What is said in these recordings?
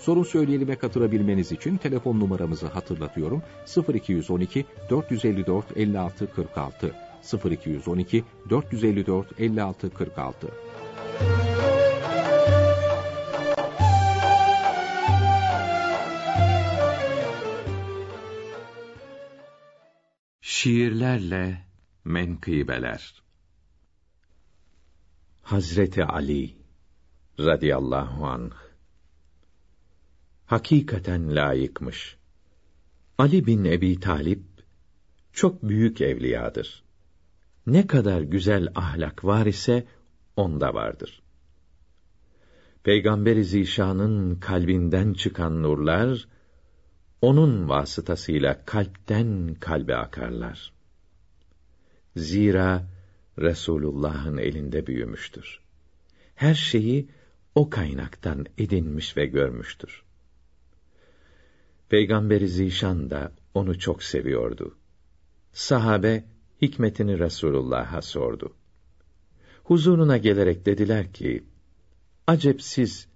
Sorun söyleyelime katılabilmeniz için telefon numaramızı hatırlatıyorum. 0212 454 56 46 0212 454 56 46 Şiirlerle menkıbeler. Hazreti Ali radıyallahu anh hakikaten layıkmış. Ali bin Ebi Talip çok büyük evliyadır. Ne kadar güzel ahlak var ise onda vardır. Peygamber-i Zişan'ın kalbinden çıkan nurlar onun vasıtasıyla kalpten kalbe akarlar. Zira Resulullah'ın elinde büyümüştür. Her şeyi o kaynaktan edinmiş ve görmüştür. Peygamberi Zişan da onu çok seviyordu. Sahabe hikmetini Resulullah'a sordu. Huzuruna gelerek dediler ki: Acep siz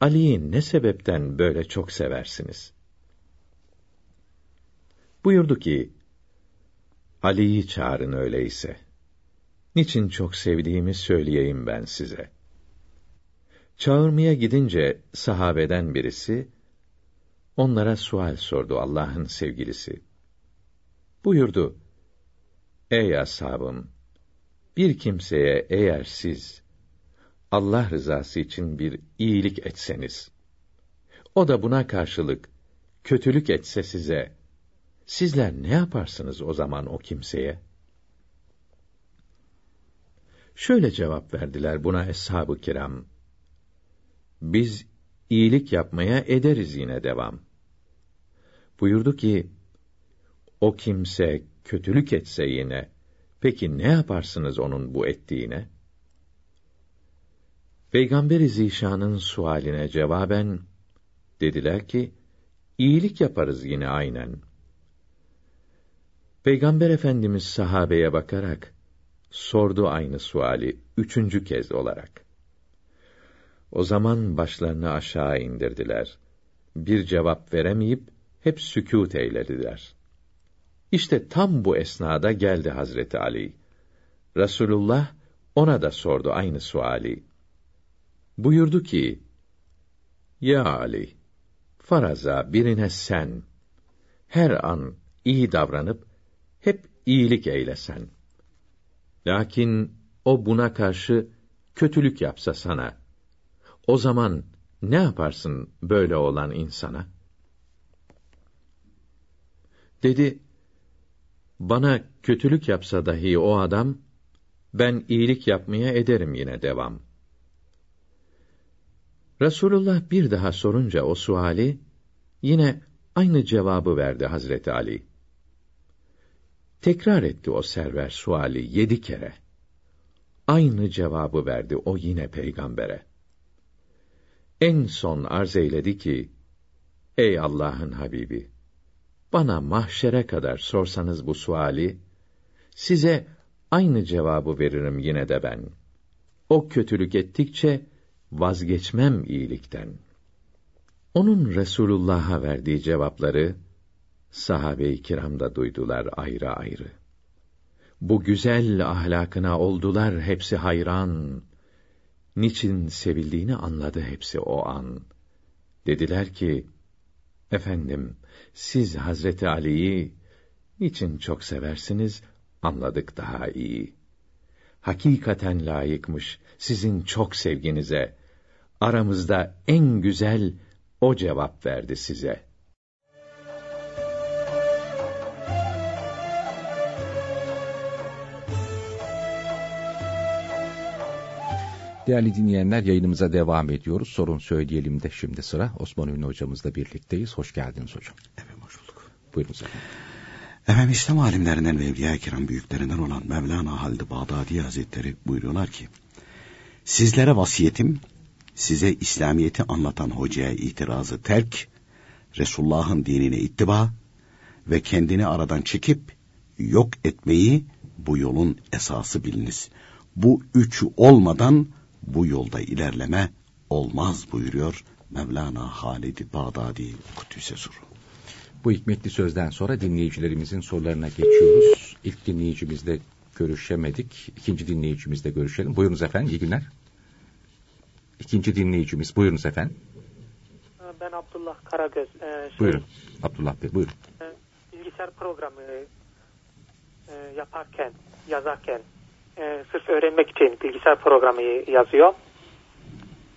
Ali'yi ne sebepten böyle çok seversiniz? Buyurdu ki: Ali'yi çağırın öyleyse. Niçin çok sevdiğimi söyleyeyim ben size. Çağırmaya gidince sahabeden birisi Onlara sual sordu Allah'ın sevgilisi. Buyurdu, Ey ashabım! Bir kimseye eğer siz, Allah rızası için bir iyilik etseniz, o da buna karşılık kötülük etse size, sizler ne yaparsınız o zaman o kimseye? Şöyle cevap verdiler buna eshab-ı kiram. Biz iyilik yapmaya ederiz yine devam. Buyurdu ki, o kimse kötülük etse yine, peki ne yaparsınız onun bu ettiğine? Peygamber-i Zişan'ın sualine cevaben, dediler ki, iyilik yaparız yine aynen. Peygamber Efendimiz sahabeye bakarak, sordu aynı suali üçüncü kez olarak. O zaman başlarını aşağı indirdiler. Bir cevap veremeyip hep sükût eylediler. İşte tam bu esnada geldi Hazreti Ali. Resulullah ona da sordu aynı suali. Buyurdu ki: Ya Ali, faraza birine sen her an iyi davranıp hep iyilik eylesen. Lakin o buna karşı kötülük yapsa sana o zaman ne yaparsın böyle olan insana? Dedi, bana kötülük yapsa dahi o adam, ben iyilik yapmaya ederim yine devam. Resulullah bir daha sorunca o suali, yine aynı cevabı verdi Hazreti Ali. Tekrar etti o server suali yedi kere. Aynı cevabı verdi o yine peygambere. En son arz eyledi ki, Ey Allah'ın Habibi! Bana mahşere kadar sorsanız bu suali, size aynı cevabı veririm yine de ben. O kötülük ettikçe, vazgeçmem iyilikten. Onun Resulullah'a verdiği cevapları, sahabe-i kiram da duydular ayrı ayrı. Bu güzel ahlakına oldular hepsi hayran, niçin sevildiğini anladı hepsi o an. Dediler ki, Efendim, siz Hazreti Ali'yi niçin çok seversiniz, anladık daha iyi. Hakikaten layıkmış sizin çok sevginize. Aramızda en güzel o cevap verdi size.'' Değerli dinleyenler yayınımıza devam ediyoruz. Sorun söyleyelim de şimdi sıra Osman Ünlü hocamızla birlikteyiz. Hoş geldiniz hocam. Evet hoş bulduk. Buyurunuz efendim. Efendim İslam alimlerinden ve Evliya-i Kiram büyüklerinden olan Mevlana Halid Bağdadi Hazretleri buyuruyorlar ki, Sizlere vasiyetim, size İslamiyet'i anlatan hocaya itirazı terk, Resulullah'ın dinine ittiba ve kendini aradan çekip yok etmeyi bu yolun esası biliniz. Bu üçü olmadan bu yolda ilerleme olmaz buyuruyor Mevlana Halid Bağdadi Kudüs'e Suru. Bu hikmetli sözden sonra dinleyicilerimizin sorularına geçiyoruz. İlk dinleyicimizle görüşemedik. İkinci dinleyicimizle görüşelim. Buyurunuz efendim, iyi günler. İkinci dinleyicimiz, buyurunuz efendim. Ben Abdullah Karagöz. Ee, şey, buyurun, Abdullah Bey, buyurun. E, bilgisayar programı e, yaparken, yazarken, e, sırf öğrenmek için bilgisayar programı yazıyor.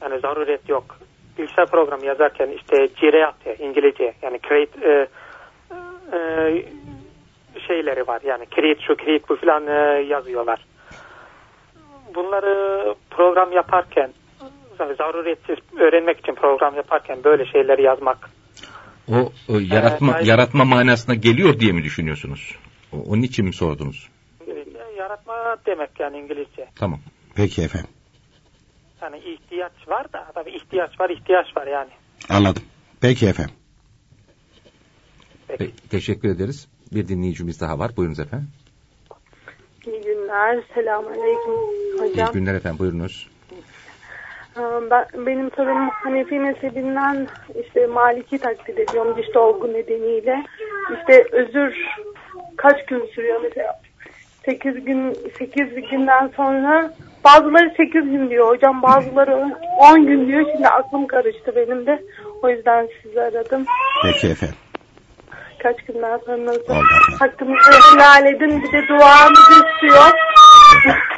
Yani zaruret yok. Bilgisayar programı yazarken işte CREATE, İngilizce, yani create e, e, şeyleri var. Yani create şu, create bu filan e, yazıyorlar. Bunları program yaparken zaruretsiz öğrenmek için program yaparken böyle şeyleri yazmak. O, o yaratma ee, yaratma manasına geliyor diye mi düşünüyorsunuz? O, onun için mi sordunuz? Yaratma demek yani İngilizce. Tamam. Peki efendim. Yani ihtiyaç var da tabii ihtiyaç var ihtiyaç var yani. Anladım. Peki efendim. Peki. teşekkür ederiz. Bir dinleyicimiz daha var. Buyurunuz efendim. İyi günler. Selamünaleyküm hocam. İyi günler efendim. Buyurunuz. Ee, ben, benim sorum Hanefi mezhebinden işte Maliki taklit ediyorum diş dolgu nedeniyle. İşte özür kaç gün sürüyor mesela? 8 gün 8 günden sonra bazıları 8 gün diyor hocam bazıları 10 gün diyor. Şimdi aklım karıştı benim de. O yüzden sizi aradım. Peki efendim. Kaç günden sonra hakkımızı helal edin. Bir de duamızı istiyor.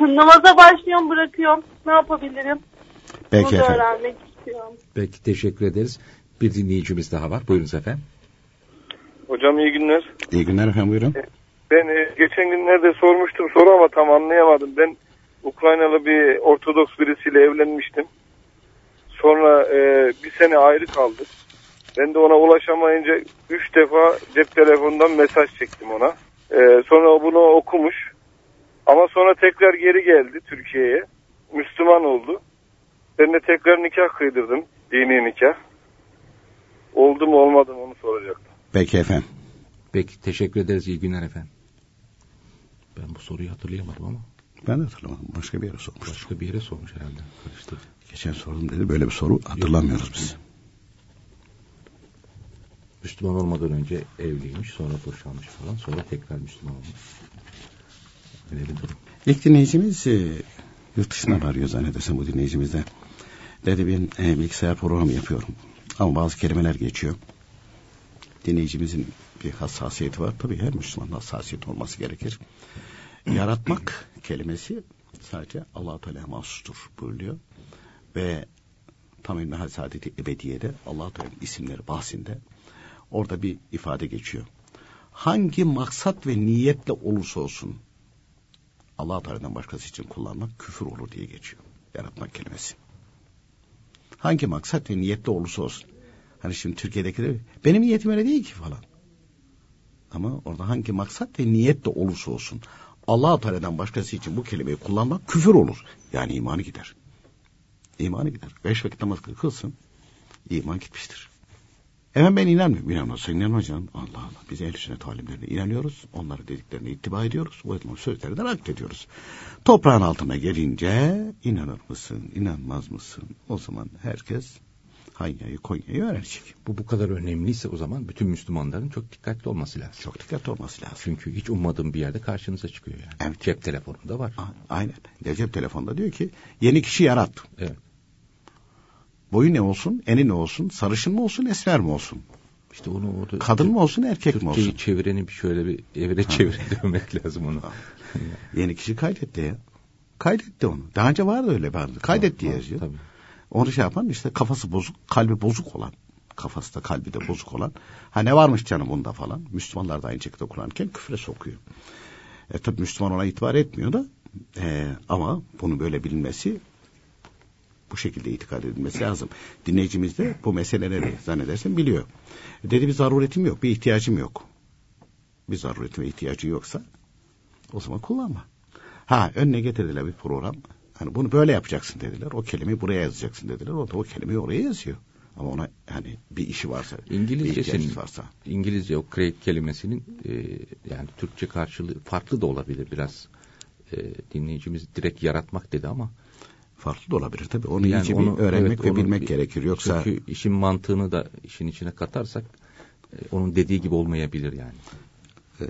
Namaza başlıyorum bırakıyorum. Ne yapabilirim? Peki Bunu efendim. öğrenmek istiyorum. Peki teşekkür ederiz. Bir dinleyicimiz daha var. Buyurunuz efendim. Hocam iyi günler. İyi günler efendim buyurun. Ben e, geçen günlerde sormuştum soru ama tam anlayamadım. Ben Ukraynalı bir Ortodoks birisiyle evlenmiştim. Sonra e, bir sene ayrı kaldık. Ben de ona ulaşamayınca üç defa cep telefonundan mesaj çektim ona. E, sonra o bunu okumuş. Ama sonra tekrar geri geldi Türkiye'ye. Müslüman oldu. Ben de tekrar nikah kıydırdım. Dini nikah. Oldu mu olmadı mı onu soracaktım. Peki efendim. Peki teşekkür ederiz. İyi günler efendim. Ben bu soruyu hatırlayamadım ama. Ben de hatırlamadım. Başka bir yere sormuş. Başka bir yere sormuş herhalde. Karıştı. Geçen sordum dedi. Böyle bir soru hatırlamıyoruz Yok. biz. Müslüman olmadan önce evliymiş. Sonra boşanmış falan. Sonra tekrar Müslüman olmuş. Öyle bir durum. İlk dinleyicimiz e, yurt dışından arıyor zannedersem bu dinleyicimiz de. Dedi ben e, bilgisayar programı yapıyorum. Ama bazı kelimeler geçiyor. Dinleyicimizin bir hassasiyeti var. Tabii her Müslümanın hassasiyet olması gerekir. Yaratmak kelimesi sadece allah Teala mahsustur buyuruyor. Ve tam ilmihal saadeti ebediyede allah Teala isimleri bahsinde orada bir ifade geçiyor. Hangi maksat ve niyetle olursa olsun allah Teala'dan başkası için kullanmak küfür olur diye geçiyor. Yaratmak kelimesi. Hangi maksat ve niyetle olursa olsun. Hani şimdi Türkiye'deki de benim niyetim öyle değil ki falan. Ama orada hangi maksat ve niyetle olursa olsun allah Teala'dan başkası için bu kelimeyi kullanmak küfür olur. Yani imanı gider. İmanı gider. Beş vakit namaz kılsın. iman gitmiştir. Hemen ben inanmıyorum. İnanmazsan inanma canım. Allah Allah. Biz ehl sünnet alimlerine inanıyoruz. Onları dediklerine ittiba ediyoruz. O sözlerinden hareket ediyoruz. Toprağın altına gelince inanır mısın, inanmaz mısın? O zaman herkes Hanya'yı, Konya'yı öğrenecek. Bu bu kadar önemliyse o zaman bütün Müslümanların çok dikkatli olması lazım. Çok dikkatli olması lazım. Çünkü hiç ummadığım bir yerde karşınıza çıkıyor yani. Evet. Cep telefonunda var. A- aynen. Ya cep telefonunda diyor ki yeni kişi yarat. Evet. Boyu ne olsun, eni ne olsun, sarışın mı olsun, esmer mi olsun? İşte onu orada kadın mı olsun, erkek Türkçeyi mi olsun? çevireni bir şöyle bir evre çevire dönmek lazım onu. Yeni kişi kaydetti ya. Kaydetti onu. Daha önce vardı öyle vardı. Kaydet diye yazıyor. Tabii. Onu şey yapan işte kafası bozuk, kalbi bozuk olan. Kafası da kalbi de bozuk olan. Ha ne varmış canım bunda falan. Müslümanlar da aynı şekilde kullanırken küfre sokuyor. E tabi Müslüman ona itibar etmiyor da. E, ama bunu böyle bilinmesi bu şekilde itikad edilmesi lazım. Dinleyicimiz de bu meseleleri zannedersin biliyor. Dedi bir zaruretim yok, bir ihtiyacım yok. bir zarureti ve ihtiyacı yoksa o zaman kullanma. Ha önüne getirdiler bir program. Hani bunu böyle yapacaksın dediler. O kelimeyi buraya yazacaksın dediler. O da o kelimeyi oraya yazıyor. Ama ona hani bir işi varsa, İngilizcesinin, bir varsa. İngilizce o create kelimesinin e, yani Türkçe karşılığı farklı da olabilir biraz. E, dinleyicimiz direkt yaratmak dedi ama farklı da olabilir tabii. Onu yani iyice onu, bir öğrenmek evet, ve bilmek gerekir. Yoksa çünkü işin mantığını da işin içine katarsak e, onun dediği gibi olmayabilir yani. E,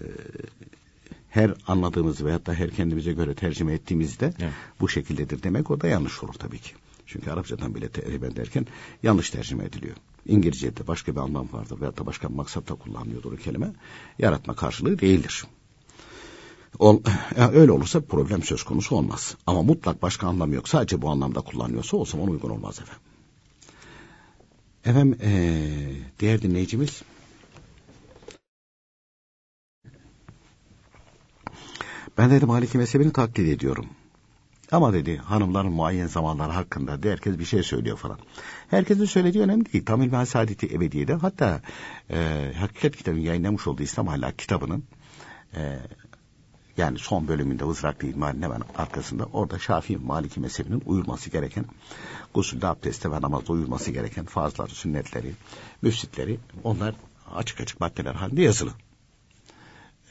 her anladığımız veyahut da her kendimize göre tercüme ettiğimizde evet. bu şekildedir demek o da yanlış olur tabii ki. Çünkü Arapçadan bile tercüme derken yanlış tercüme ediliyor. İngilizce'de başka bir anlam vardır veyahut da başka bir maksatta kullanılıyordur o kelime. Yaratma karşılığı değildir. Ol, yani öyle olursa problem söz konusu olmaz. Ama mutlak başka anlam yok. Sadece bu anlamda kullanıyorsa o zaman uygun olmaz efendim. Efendim ee, diğer dinleyicimiz Ben dedi Maliki mezhebini taklit ediyorum. Ama dedi hanımların muayyen zamanları hakkında de herkes bir şey söylüyor falan. Herkesin söylediği önemli değil. Tam İlmihal Saadeti Ebediye'de hatta e, Hakikat kitabının yayınlamış olduğu İslam Ahlak kitabının e, yani son bölümünde Vızraklı İlmihal'in hemen arkasında orada Şafii Maliki mezhebinin uyulması gereken gusülde, abdestte ve namazda uyulması gereken farzları, sünnetleri, müfsitleri onlar açık açık maddeler halinde yazılı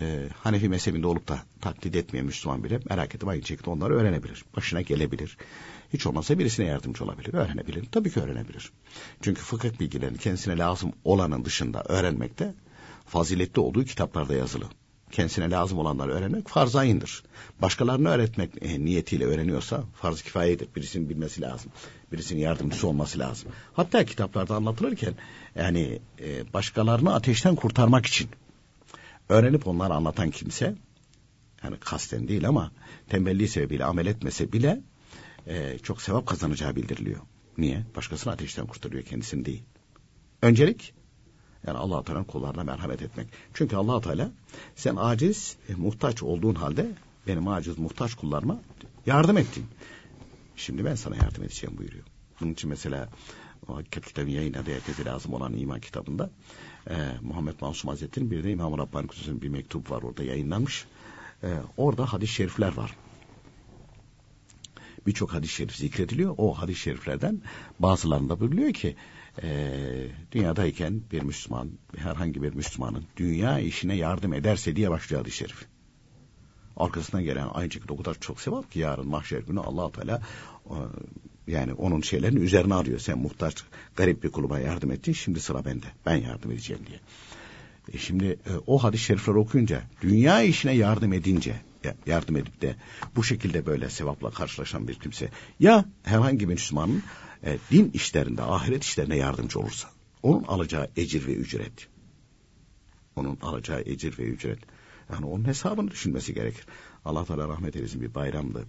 e, Hanefi mezhebinde olup da taklit etmeyen Müslüman bile merak edip aynı şekilde onları öğrenebilir. Başına gelebilir. Hiç olmazsa birisine yardımcı olabilir. Öğrenebilir. Tabii ki öğrenebilir. Çünkü fıkıh bilgilerini kendisine lazım olanın dışında öğrenmekte faziletli olduğu kitaplarda yazılı. Kendisine lazım olanları öğrenmek farz ayındır. Başkalarını öğretmek e, niyetiyle öğreniyorsa farz kifayedir. Birisinin bilmesi lazım. Birisinin yardımcısı olması lazım. Hatta kitaplarda anlatılırken yani e, başkalarını ateşten kurtarmak için öğrenip onları anlatan kimse yani kasten değil ama tembelliği sebebiyle amel etmese bile e, çok sevap kazanacağı bildiriliyor. Niye? Başkasını ateşten kurtarıyor kendisini değil. Öncelik yani Allah Teala'nın kullarına merhamet etmek. Çünkü Allah Teala sen aciz, e, muhtaç olduğun halde benim aciz, muhtaç kullarıma yardım ettin. Şimdi ben sana yardım edeceğim buyuruyor. Bunun için mesela o hakikat kitabı yayınladığı herkese lazım olan iman kitabında e, Muhammed Mansum Hazretleri'nin bir de İmam-ı Rabbani bir mektup var orada yayınlanmış. E, orada hadis-i şerifler var. Birçok hadis-i şerif zikrediliyor. O hadis-i şeriflerden bazılarında buyuruyor ki e, dünyadayken bir Müslüman, herhangi bir Müslümanın dünya işine yardım ederse diye başlıyor hadis-i şerif. Arkasından gelen aynı şekilde o kadar çok sevap ki yarın mahşer günü allah Teala e, yani onun şeylerini üzerine arıyor. Sen muhtaç garip bir kuluma yardım ettin şimdi sıra bende. Ben yardım edeceğim diye. E şimdi e, o hadis-i şerifleri okuyunca dünya işine yardım edince yardım edip de bu şekilde böyle sevapla karşılaşan bir kimse ya herhangi bir Müslümanın e, din işlerinde ahiret işlerine yardımcı olursa onun alacağı ecir ve ücret onun alacağı ecir ve ücret yani onun hesabını düşünmesi gerekir. Allah Teala rahmet eylesin bir bayramdı.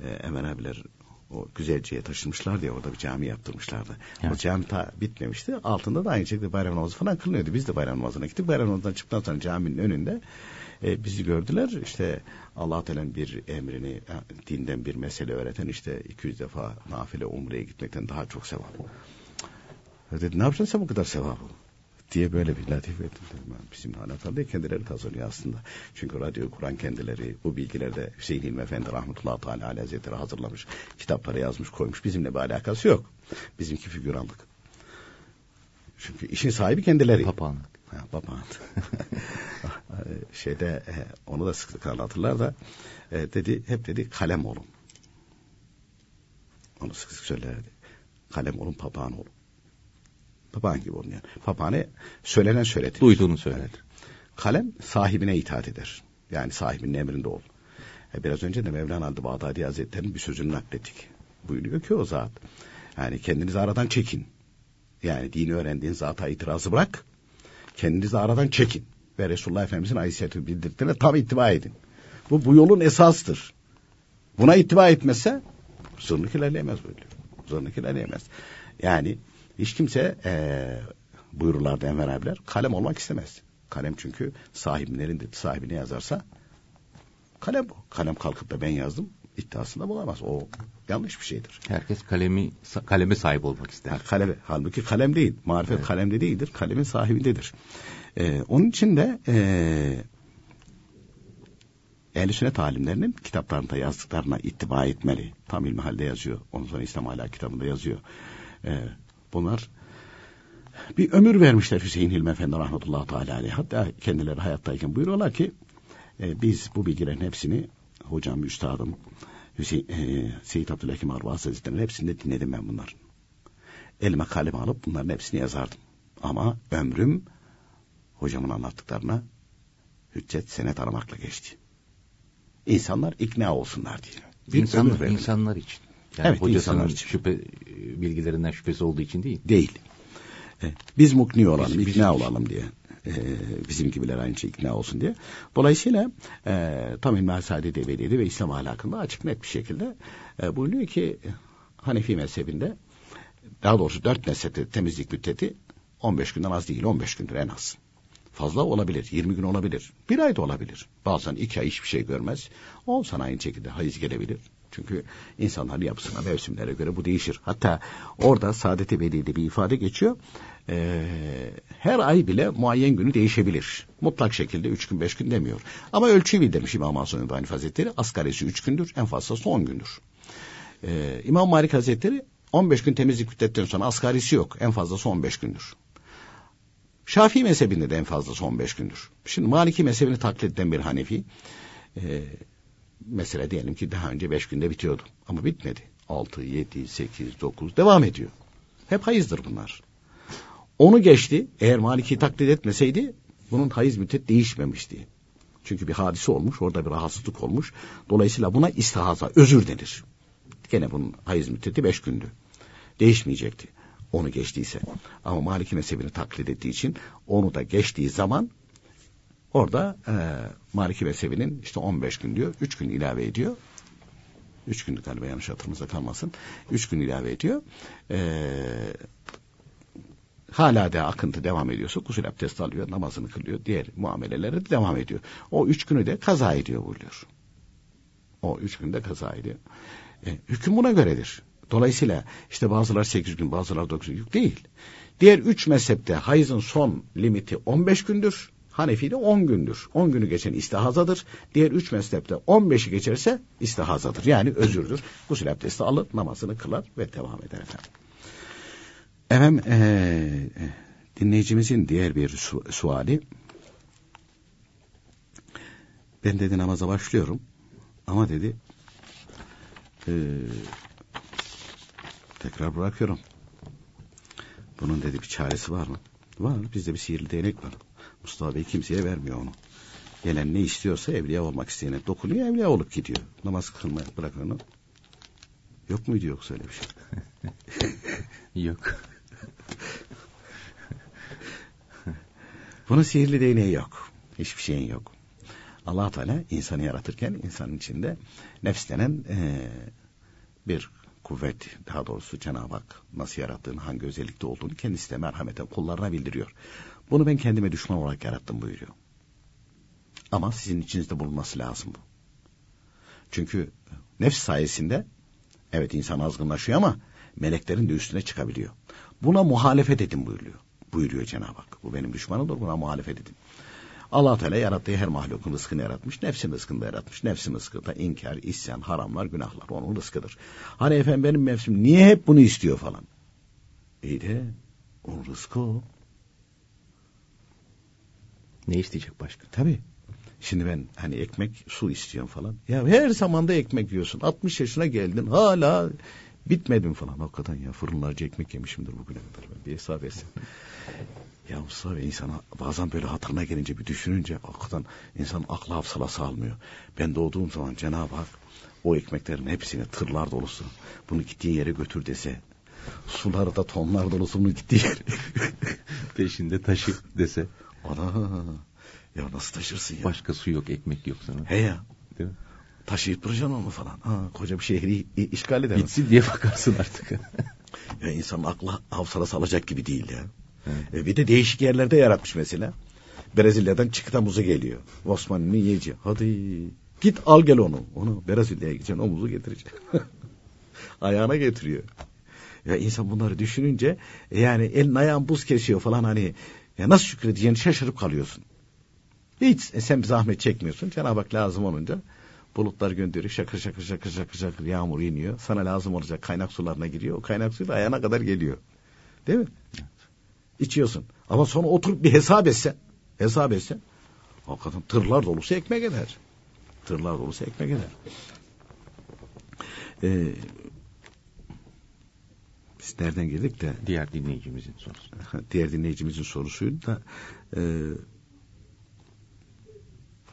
E, Emen abiler o Güzelce'ye taşınmışlar diye orada bir cami yaptırmışlardı. Evet. O cami ta bitmemişti. Altında da aynı şekilde bayram namazı falan kılınıyordu. Biz de bayram namazına gittik. Bayram namazından çıktıktan sonra caminin önünde e, bizi gördüler. İşte Allah Teala'nın bir emrini, e, dinden bir mesele öğreten işte 200 defa nafile umreye gitmekten daha çok sevap. Dedi ne yapacaksın sen bu kadar sevabı? Diye böyle bir latife ettim. Bizim alakalı kendileri kazanıyor aslında. Çünkü radyo kuran kendileri bu bilgilerde Hüseyin İlmi Efendi rahmetullahi teala hazretleri hazırlamış. Kitaplara yazmış koymuş. Bizimle bir alakası yok. Bizimki figüranlık. Çünkü işin sahibi kendileri. Papağanlık. Ha, papağanlık. Şeyde e, onu da sık sık anlatırlar da e, dedi hep dedi kalem olun. Onu sık sık söylerdi. Kalem olun papağan olun papağan gibi olun yani. Papağanı söylenen söyletilir. Duyduğunu söyler. Evet. Kalem sahibine itaat eder. Yani sahibinin emrinde ol. E biraz önce de Mevlana Aldı Bağdadi Hazretleri'nin bir sözünü naklettik. Buyuruyor ki o zat. Yani kendinizi aradan çekin. Yani dini öğrendiğin zata itirazı bırak. Kendinizi aradan çekin. Ve Resulullah Efendimizin ayisiyeti bildirdiğine tam ittiba edin. Bu bu yolun esastır. Buna ittiba etmezse zırnık ilerleyemez böyle. Zırnık ilerleyemez. Yani hiç kimse e, buyururlardı Enver abiler kalem olmak istemez. Kalem çünkü sahibinin sahibi ne yazarsa kalem bu. Kalem kalkıp da ben yazdım iddiasında bulamaz. O yanlış bir şeydir. Herkes kalemi kaleme sahip olmak ister. Ha, kaleme, halbuki kalem değil. Marifet evet. kalemde değildir. Kalemin sahibindedir. Ee, onun için de e, ehl sünnet alimlerinin kitaplarında yazdıklarına ittiba etmeli. Tam ilmihalde yazıyor. Ondan sonra İslam hala kitabında yazıyor. Ee, bunlar bir ömür vermişler Hüseyin Hilmi Efendi rahmetullahi teala aleyh. Hatta kendileri hayattayken buyuruyorlar ki e, biz bu bilgilerin hepsini hocam, üstadım, Hüseyin, e, Seyyid Abdülhakim Arvaz Hazretleri'nin hepsini de dinledim ben bunların. Elime kalem alıp bunların hepsini yazardım. Ama ömrüm hocamın anlattıklarına hüccet senet aramakla geçti. İnsanlar ikna olsunlar diye. Bir insanlar, insanlar için. Yani evet, hocasının için. şüphe bilgilerinden şüphesi olduğu için değil. Değil. E, biz mukni olalım, biz, ikna biz, olalım diye. E, bizim gibiler aynı şey ikna olsun diye. Dolayısıyla e, tam İlmihal Saadet Ebedi'de ve İslam ahlakında açık net bir şekilde e, buyuruyor ki Hanefi mezhebinde daha doğrusu dört mezhepte temizlik müddeti 15 günden az değil, 15 gündür en az. Fazla olabilir, 20 gün olabilir, bir ay da olabilir. Bazen iki ay hiçbir şey görmez. O sana aynı şekilde hayız gelebilir. Çünkü insanların yapısına, mevsimlere göre bu değişir. Hatta orada Saadet-i Veli'de bir ifade geçiyor. Ee, her ay bile muayyen günü değişebilir. Mutlak şekilde üç gün beş gün demiyor. Ama ölçüyü demiş İmam Hasan İbrahim Hazretleri. Asgarisi üç gündür, en fazlası on gündür. Ee, İmam Malik Hazretleri 15 gün temizlik müddetten sonra asgarisi yok. En fazlası 15 gündür. Şafii mezhebinde de en fazlası 15 gündür. Şimdi Maliki mezhebini taklit eden bir Hanefi e, mesela diyelim ki daha önce 5 günde bitiyordu ama bitmedi. 6, 7, 8, 9 devam ediyor. Hep hayızdır bunlar. Onu geçti. Eğer Maliki taklit etmeseydi bunun hayız müddet değişmemişti. Çünkü bir hadise olmuş, orada bir rahatsızlık olmuş. Dolayısıyla buna istihaza, özür denir. Gene bunun hayız müddeti beş gündü. Değişmeyecekti. Onu geçtiyse. Ama Maliki mezhebini taklit ettiği için onu da geçtiği zaman orada e, Maliki mezhebinin işte 15 gün diyor. 3 gün ilave ediyor. 3 günlük galiba yanlış hatırımıza kalmasın. 3 gün ilave ediyor. Eee hala da akıntı devam ediyorsa gusül abdesti alıyor, namazını kılıyor, diğer muameleleri de devam ediyor. O üç günü de kaza ediyor buyuruyor. O üç günde kaza ediyor. E, hüküm buna göredir. Dolayısıyla işte bazılar sekiz gün, bazılar dokuz gün değil. Diğer üç mezhepte hayızın son limiti on beş gündür. Hanefi'de on gündür. On günü geçen istihazadır. Diğer üç mezhepte on beşi geçerse istihazadır. Yani özürdür. Gusül abdesti alır, namazını kılar ve devam eder efendim. Efendim ee, dinleyicimizin diğer bir su suali. Ben dedi namaza başlıyorum. Ama dedi e, tekrar bırakıyorum. Bunun dedi bir çaresi var mı? Var. Bizde bir sihirli değnek var. Mustafa Bey kimseye vermiyor onu. Gelen ne istiyorsa evliya olmak isteyene dokunuyor evliya olup gidiyor. Namaz kılmaya bırak onu. Yok muydu yoksa öyle bir şey? Yok. Bunun sihirli değneği yok. Hiçbir şeyin yok. allah Teala insanı yaratırken insanın içinde nefs denen e, bir kuvvet, daha doğrusu Cenab-ı Hak nasıl yarattığını, hangi özellikte olduğunu kendisi de merhameten kullarına bildiriyor. Bunu ben kendime düşman olarak yarattım buyuruyor. Ama sizin içinizde bulunması lazım bu. Çünkü nefs sayesinde evet insan azgınlaşıyor ama meleklerin de üstüne çıkabiliyor. Buna muhalefet edin buyuruyor. Buyuruyor Cenab-ı Hak. Bu benim düşmanımdır buna muhalefet edin. allah Teala yarattığı her mahlukun rızkını yaratmış. Nefsin rızkını da yaratmış. Nefsin rızkı da inkar, isyan, haramlar, günahlar. Onun rızkıdır. Hani efendim benim nefsim niye hep bunu istiyor falan. İyi de onun rızkı o. Ne isteyecek başka? Tabii. Şimdi ben hani ekmek, su istiyorum falan. Ya her zamanda ekmek yiyorsun. 60 yaşına geldin hala Bitmedim falan. Hakikaten ya fırınlarca ekmek yemişimdir bugüne kadar. Ben bir hesap etsem. ya Mustafa insana bazen böyle hatırına gelince bir düşününce hakikaten insan aklı hafsalası almıyor. Ben doğduğum zaman Cenab-ı Hak o ekmeklerin hepsini tırlar dolusu bunu gittiği yere götür dese suları da tonlar dolusu bunu gittiği yere peşinde taşı dese. Ana ya nasıl taşırsın ya? Başka su yok ekmek yok sana. He ya. Değil mi? taşıyıp duracaksın onu falan. Ha, koca bir şehri işgal eder. Gitsin diye bakarsın artık. ya insan aklı hafsalası alacak gibi değil ya. Evet. E, bir de değişik yerlerde yaratmış mesela. Brezilya'dan çıkıta muzu geliyor. Osmanlı'nın yiyeceği. Hadi git al gel onu. Onu Brezilya'ya gideceksin o muzu getireceksin. Ayağına getiriyor. Ya insan bunları düşününce yani elin ayağın buz kesiyor falan hani ya nasıl şükredeceğini şaşırıp kalıyorsun. Hiç sen zahmet çekmiyorsun. Cenab-ı Hak lazım olunca bulutlar gönderiyor. Şakır şakır şakır şakır şakır yağmur iniyor. Sana lazım olacak kaynak sularına giriyor. O kaynak suyu da ayağına kadar geliyor. Değil mi? İçiyorsun. Ama sonra oturup bir hesap etsen. Hesap etsen. Hakikaten tırlar dolusu ekmek eder. Tırlar dolusu ekmek eder. Ee, nereden girdik de Diğer dinleyicimizin sorusu. diğer dinleyicimizin sorusuydu da e,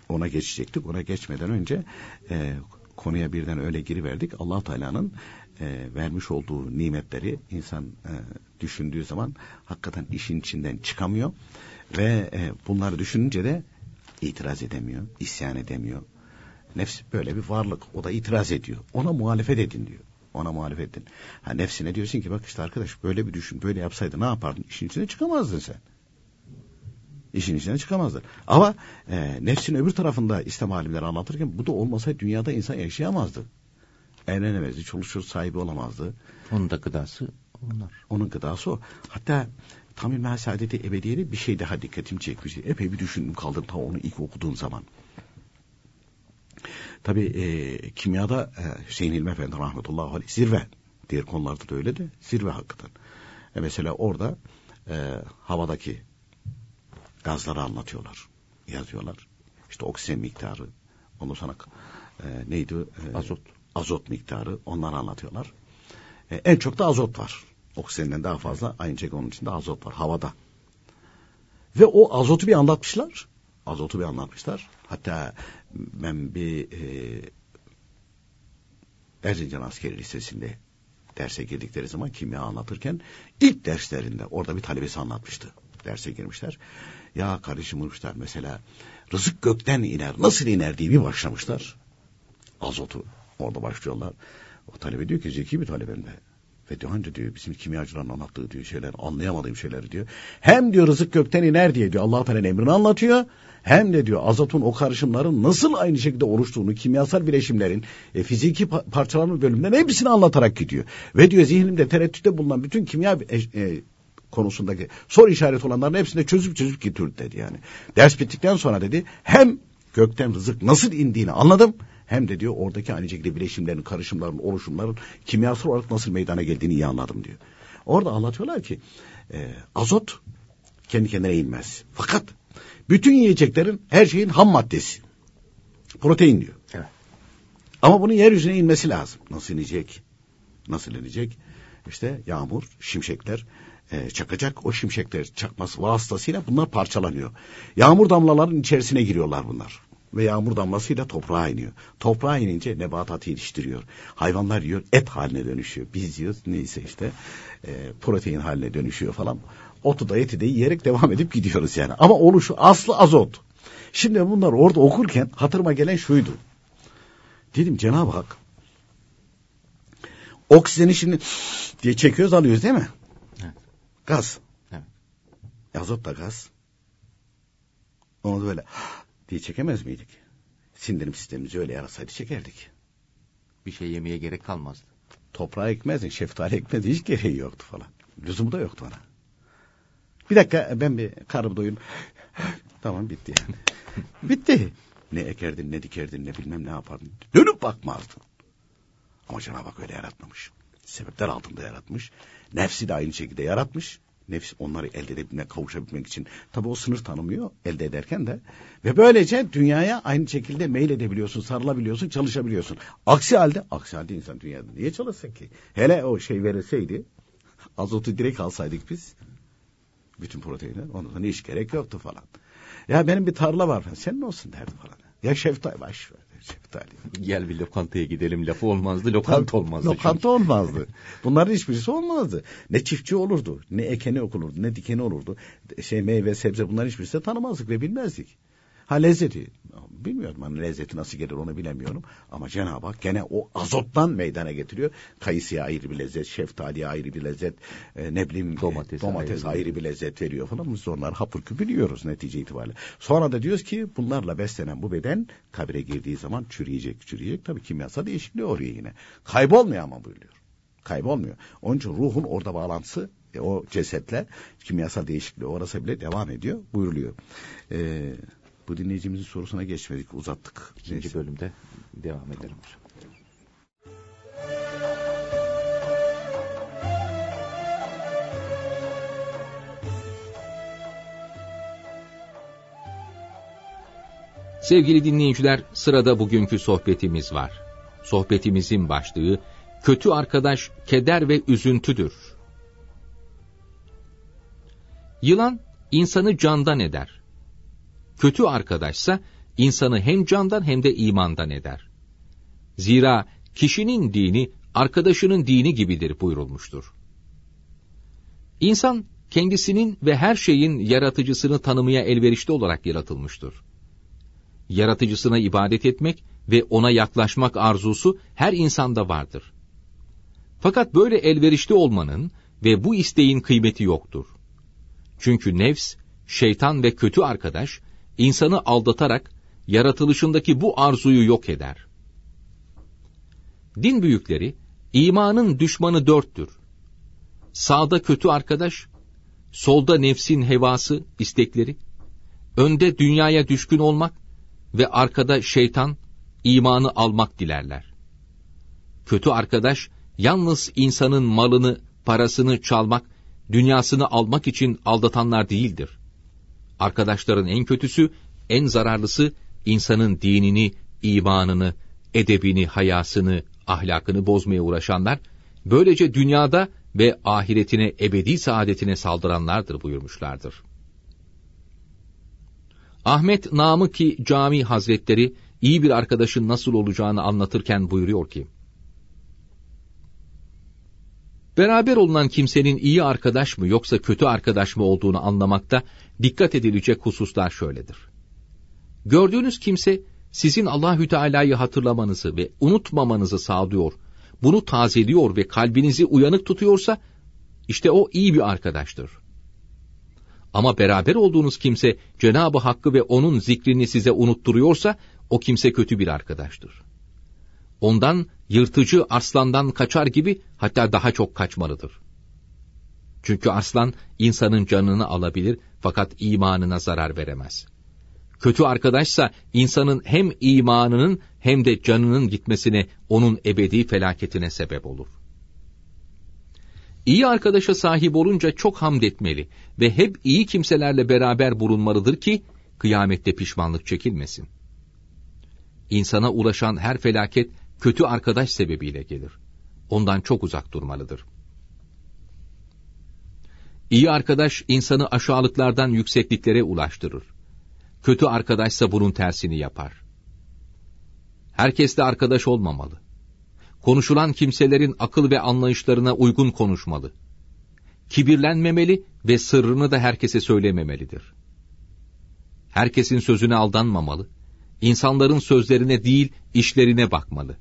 ona geçecektik. Ona geçmeden önce e, konuya birden öyle giriverdik. allah Teala'nın e, vermiş olduğu nimetleri insan e, düşündüğü zaman hakikaten işin içinden çıkamıyor. Ve e, bunları düşününce de itiraz edemiyor, isyan edemiyor. Nefs böyle bir varlık. O da itiraz ediyor. Ona muhalefet edin diyor. Ona muhalefet edin. Ha, nefsine diyorsun ki bak işte arkadaş böyle bir düşün, böyle yapsaydı ne yapardın? İşin içine çıkamazdın sen. İşin içine çıkamazdın. Ama e, nefsin öbür tarafında İslam alimleri anlatırken bu da olmasaydı dünyada insan yaşayamazdı. Evlenemezdi, çoluk çocuk sahibi olamazdı. Onun da gıdası onlar. Onun gıdası o. Hatta Tamil Mehal Saadeti Ebediye'de bir şey daha dikkatimi çekmişti. Epey bir düşündüm kaldım ta onu ilk okuduğum zaman. Tabi e, kimyada e, Hüseyin İlmi Efendi rahmetullahi aleyh zirve. Diğer konularda da öyle de zirve hakikaten. E, mesela orada e, havadaki gazları anlatıyorlar. Yazıyorlar. İşte oksijen miktarı. Ondan sonra e, neydi? E, Azot. Azot miktarı. Onları anlatıyorlar. E, en çok da azot var. Oksijenden daha fazla aynı şekilde onun içinde azot var havada. Ve o azotu bir anlatmışlar. Azotu bir anlatmışlar. Hatta ben bir e, Erzincan Askeri Lisesi'nde derse girdikleri zaman kimya anlatırken ilk derslerinde orada bir talebesi anlatmıştı. Derse girmişler. Ya kardeşim demişler mesela rızık gökten iner. Nasıl iner diye bir başlamışlar. Azotu orada başlıyorlar. O talebe diyor ki zeki bir talebem de. Ve diyor önce diyor bizim kimyacıların anlattığı diyor şeyler anlayamadığım şeyler diyor. Hem diyor rızık gökten iner diye diyor Allah Teala'nın emrini anlatıyor. Hem de diyor azotun o karışımların nasıl aynı şekilde oluştuğunu, kimyasal bileşimlerin, e, fiziki pa- parçalanma bölümlerin hepsini anlatarak gidiyor. Ve diyor zihnimde tereddütte bulunan bütün kimya e, e, konusundaki soru işareti olanların hepsini de çözüp çözüp getirdi dedi yani. Ders bittikten sonra dedi hem gökten rızık nasıl indiğini anladım hem de diyor oradaki aynı şekilde bileşimlerin, karışımların, oluşumların kimyasal olarak nasıl meydana geldiğini iyi anladım diyor. Orada anlatıyorlar ki e, azot kendi kendine inmez. Fakat bütün yiyeceklerin her şeyin ham maddesi. Protein diyor. Evet. Ama bunun yeryüzüne inmesi lazım. Nasıl inecek? Nasıl inecek? İşte yağmur, şimşekler e, çakacak. O şimşekler çakması vasıtasıyla bunlar parçalanıyor. Yağmur damlalarının içerisine giriyorlar bunlar. Ve yağmur damlasıyla toprağa iniyor. Toprağa inince nebatat yetiştiriyor. Hayvanlar yiyor, et haline dönüşüyor. Biz yiyoruz neyse işte e, protein haline dönüşüyor falan. Otu da eti de yiyerek devam edip gidiyoruz yani. Ama oluşu aslı azot. Şimdi bunlar orada okurken hatırıma gelen şuydu. Dedim Cenab-ı Hak oksijeni şimdi diye çekiyoruz alıyoruz değil mi? Evet. Gaz. Evet. Azot da gaz. Onu böyle diye çekemez miydik? Sindirim sistemimizi öyle yarasaydı çekerdik. Bir şey yemeye gerek kalmazdı. Toprağa ekmezdin, şeftali ekmezdin. Hiç gereği yoktu falan. Lüzumu da yoktu ona. Bir dakika ben bir karnımı doyurayım. tamam bitti yani. bitti. Ne ekerdin, ne dikerdin, ne bilmem ne yapardın. Dönüp bakmazdın. Ama Cenab-ı Hak öyle yaratmamış. Sebepler altında yaratmış. Nefsi de aynı şekilde yaratmış. Nefs onları elde edebilmek, kavuşabilmek için. Tabi o sınır tanımıyor elde ederken de. Ve böylece dünyaya aynı şekilde mail edebiliyorsun, sarılabiliyorsun, çalışabiliyorsun. Aksi halde, aksi halde insan dünyada niye çalışsın ki? Hele o şey verilseydi, azotu direkt alsaydık biz, bütün proteinler, ondan hiç gerek yoktu falan. Ya benim bir tarla var senin olsun derdi falan. Ya şeftali, baş şeftali. Gel bir lokantaya gidelim lafı olmazdı, lokanta olmazdı. Lokanta olmazdı. Bunların hiçbirisi olmazdı. Ne çiftçi olurdu, ne ekeni okulurdu, ne dikeni olurdu. Şey meyve, sebze bunların hiçbirisini de tanımazdık ve bilmezdik. Ha lezzeti, bilmiyorum hani lezzeti nasıl gelir onu bilemiyorum. Ama Cenab-ı Hak gene o azottan meydana getiriyor. Kayısıya ayrı bir lezzet, şeftaliye ayrı bir lezzet, e, ne bileyim Domates domates ayrı. ayrı bir lezzet veriyor falan. Biz onlar hapır küpür yiyoruz netice itibariyle. Sonra da diyoruz ki bunlarla beslenen bu beden kabire girdiği zaman çürüyecek, çürüyecek. Tabii kimyasal değişikliği oraya yine. Kaybolmuyor ama buyuruyor. Kaybolmuyor. Onun için ruhun orada bağlantısı e, o cesetle kimyasal değişikliği orası bile devam ediyor buyuruluyor. Ee, Bu dinleyicimizin sorusuna geçmedik, uzattık. İkinci Neyse. bölümde devam edelim hocam. Sevgili dinleyiciler, sırada bugünkü sohbetimiz var. Sohbetimizin başlığı, kötü arkadaş keder ve üzüntüdür. Yılan, insanı candan eder. Kötü arkadaşsa, insanı hem candan hem de imandan eder. Zira kişinin dini, arkadaşının dini gibidir buyurulmuştur. İnsan, kendisinin ve her şeyin yaratıcısını tanımaya elverişli olarak yaratılmıştır yaratıcısına ibadet etmek ve ona yaklaşmak arzusu her insanda vardır. Fakat böyle elverişli olmanın ve bu isteğin kıymeti yoktur. Çünkü nefs, şeytan ve kötü arkadaş, insanı aldatarak yaratılışındaki bu arzuyu yok eder. Din büyükleri, imanın düşmanı dörttür. Sağda kötü arkadaş, solda nefsin hevası, istekleri, önde dünyaya düşkün olmak, ve arkada şeytan imanı almak dilerler. Kötü arkadaş yalnız insanın malını, parasını çalmak, dünyasını almak için aldatanlar değildir. Arkadaşların en kötüsü, en zararlısı insanın dinini, imanını, edebini, hayasını, ahlakını bozmaya uğraşanlar, böylece dünyada ve ahiretine ebedi saadetine saldıranlardır buyurmuşlardır. Ahmet Namıki Cami Hazretleri iyi bir arkadaşın nasıl olacağını anlatırken buyuruyor ki, Beraber olunan kimsenin iyi arkadaş mı yoksa kötü arkadaş mı olduğunu anlamakta dikkat edilecek hususlar şöyledir. Gördüğünüz kimse sizin Allahü Teala'yı hatırlamanızı ve unutmamanızı sağlıyor, bunu tazeliyor ve kalbinizi uyanık tutuyorsa işte o iyi bir arkadaştır. Ama beraber olduğunuz kimse Cenab-ı Hakk'ı ve onun zikrini size unutturuyorsa o kimse kötü bir arkadaştır. Ondan yırtıcı arslandan kaçar gibi hatta daha çok kaçmalıdır. Çünkü arslan insanın canını alabilir fakat imanına zarar veremez. Kötü arkadaşsa insanın hem imanının hem de canının gitmesine, onun ebedi felaketine sebep olur.'' İyi arkadaşa sahip olunca çok hamd etmeli ve hep iyi kimselerle beraber bulunmalıdır ki kıyamette pişmanlık çekilmesin. İnsana ulaşan her felaket kötü arkadaş sebebiyle gelir. Ondan çok uzak durmalıdır. İyi arkadaş insanı aşağılıklardan yüksekliklere ulaştırır. Kötü arkadaşsa bunun tersini yapar. Herkes de arkadaş olmamalı konuşulan kimselerin akıl ve anlayışlarına uygun konuşmalı. Kibirlenmemeli ve sırrını da herkese söylememelidir. Herkesin sözüne aldanmamalı, insanların sözlerine değil işlerine bakmalı.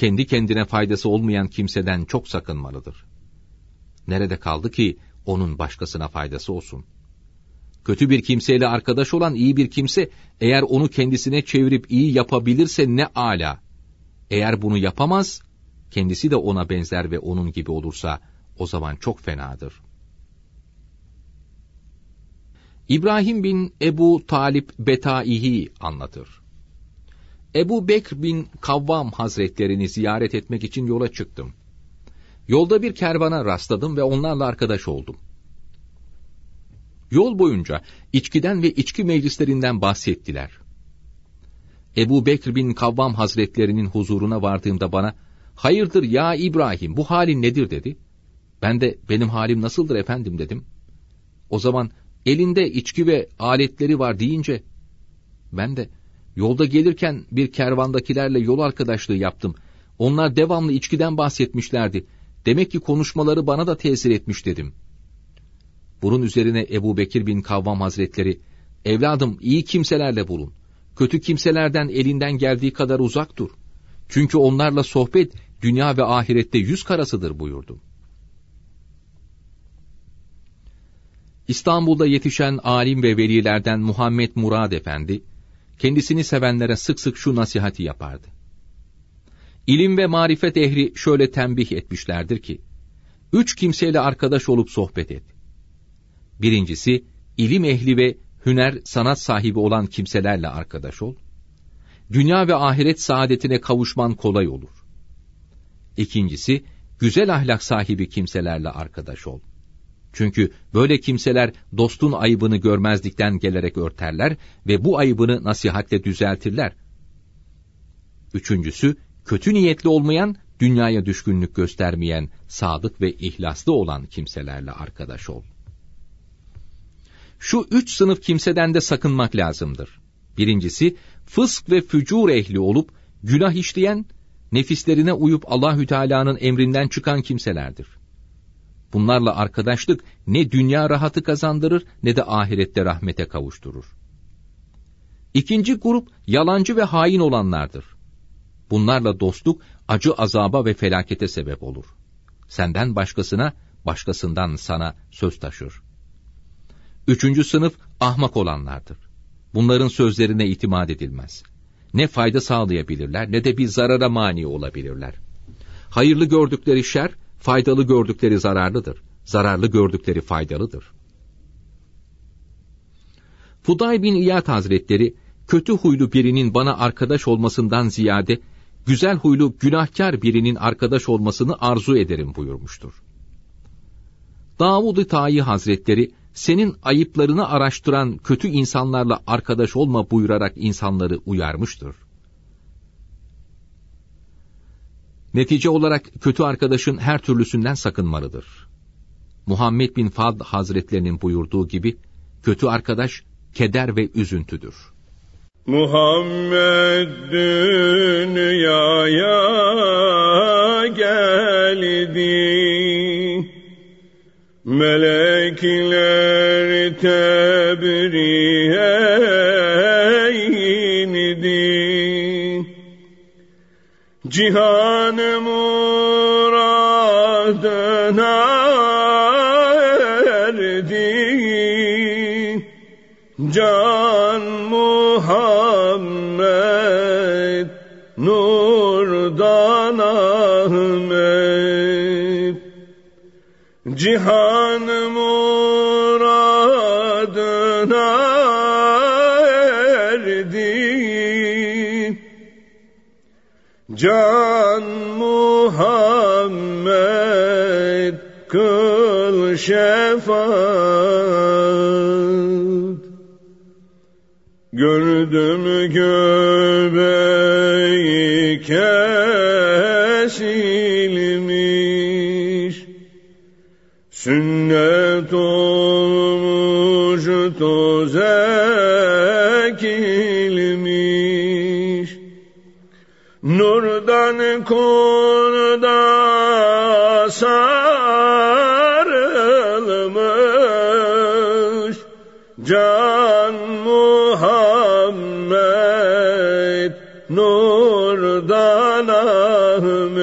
Kendi kendine faydası olmayan kimseden çok sakınmalıdır. Nerede kaldı ki onun başkasına faydası olsun? Kötü bir kimseyle arkadaş olan iyi bir kimse, eğer onu kendisine çevirip iyi yapabilirse ne ala. Eğer bunu yapamaz, kendisi de ona benzer ve onun gibi olursa o zaman çok fenadır. İbrahim bin Ebu Talip Betaihi anlatır. Ebu Bekr bin Kavvam hazretlerini ziyaret etmek için yola çıktım. Yolda bir kervana rastladım ve onlarla arkadaş oldum. Yol boyunca içkiden ve içki meclislerinden bahsettiler. Ebu Bekr bin Kavvam hazretlerinin huzuruna vardığımda bana, hayırdır ya İbrahim bu halin nedir dedi. Ben de benim halim nasıldır efendim dedim. O zaman elinde içki ve aletleri var deyince, ben de yolda gelirken bir kervandakilerle yol arkadaşlığı yaptım. Onlar devamlı içkiden bahsetmişlerdi. Demek ki konuşmaları bana da tesir etmiş dedim. Bunun üzerine Ebu Bekir bin Kavvam hazretleri, evladım iyi kimselerle bulun kötü kimselerden elinden geldiği kadar uzak dur. Çünkü onlarla sohbet dünya ve ahirette yüz karasıdır buyurdu. İstanbul'da yetişen alim ve velilerden Muhammed Murad Efendi, kendisini sevenlere sık sık şu nasihati yapardı. İlim ve marifet ehli şöyle tembih etmişlerdir ki, üç kimseyle arkadaş olup sohbet et. Birincisi, ilim ehli ve hüner, sanat sahibi olan kimselerle arkadaş ol. Dünya ve ahiret saadetine kavuşman kolay olur. İkincisi, güzel ahlak sahibi kimselerle arkadaş ol. Çünkü böyle kimseler dostun ayıbını görmezlikten gelerek örterler ve bu ayıbını nasihatle düzeltirler. Üçüncüsü, kötü niyetli olmayan, dünyaya düşkünlük göstermeyen, sadık ve ihlaslı olan kimselerle arkadaş ol. Şu üç sınıf kimseden de sakınmak lazımdır. Birincisi, fısk ve fücur ehli olup, günah işleyen, nefislerine uyup Allahü Teala'nın emrinden çıkan kimselerdir. Bunlarla arkadaşlık ne dünya rahatı kazandırır ne de ahirette rahmete kavuşturur. İkinci grup yalancı ve hain olanlardır. Bunlarla dostluk acı azaba ve felakete sebep olur. Senden başkasına, başkasından sana söz taşır. Üçüncü sınıf ahmak olanlardır. Bunların sözlerine itimat edilmez. Ne fayda sağlayabilirler ne de bir zarara mani olabilirler. Hayırlı gördükleri şer, faydalı gördükleri zararlıdır. Zararlı gördükleri faydalıdır. Fuday bin İyad Hazretleri, kötü huylu birinin bana arkadaş olmasından ziyade, güzel huylu günahkar birinin arkadaş olmasını arzu ederim buyurmuştur. Davud-ı Tayi Hazretleri, senin ayıplarını araştıran kötü insanlarla arkadaş olma buyurarak insanları uyarmıştır. Netice olarak kötü arkadaşın her türlüsünden sakınmalıdır. Muhammed bin Fad Hazretlerinin buyurduğu gibi, kötü arkadaş keder ve üzüntüdür. Muhammed dünyaya geldi. Melekler tebriğe Cihan muradına erdi. Can Muhammed nurdan Ahmet Cihan Can Muhammed kıl şefaat. Gördüm göbeği kesilmiş. Sünnet olmuş toz konuda sarılmış. Can Muhammed Nurdan Ahmet.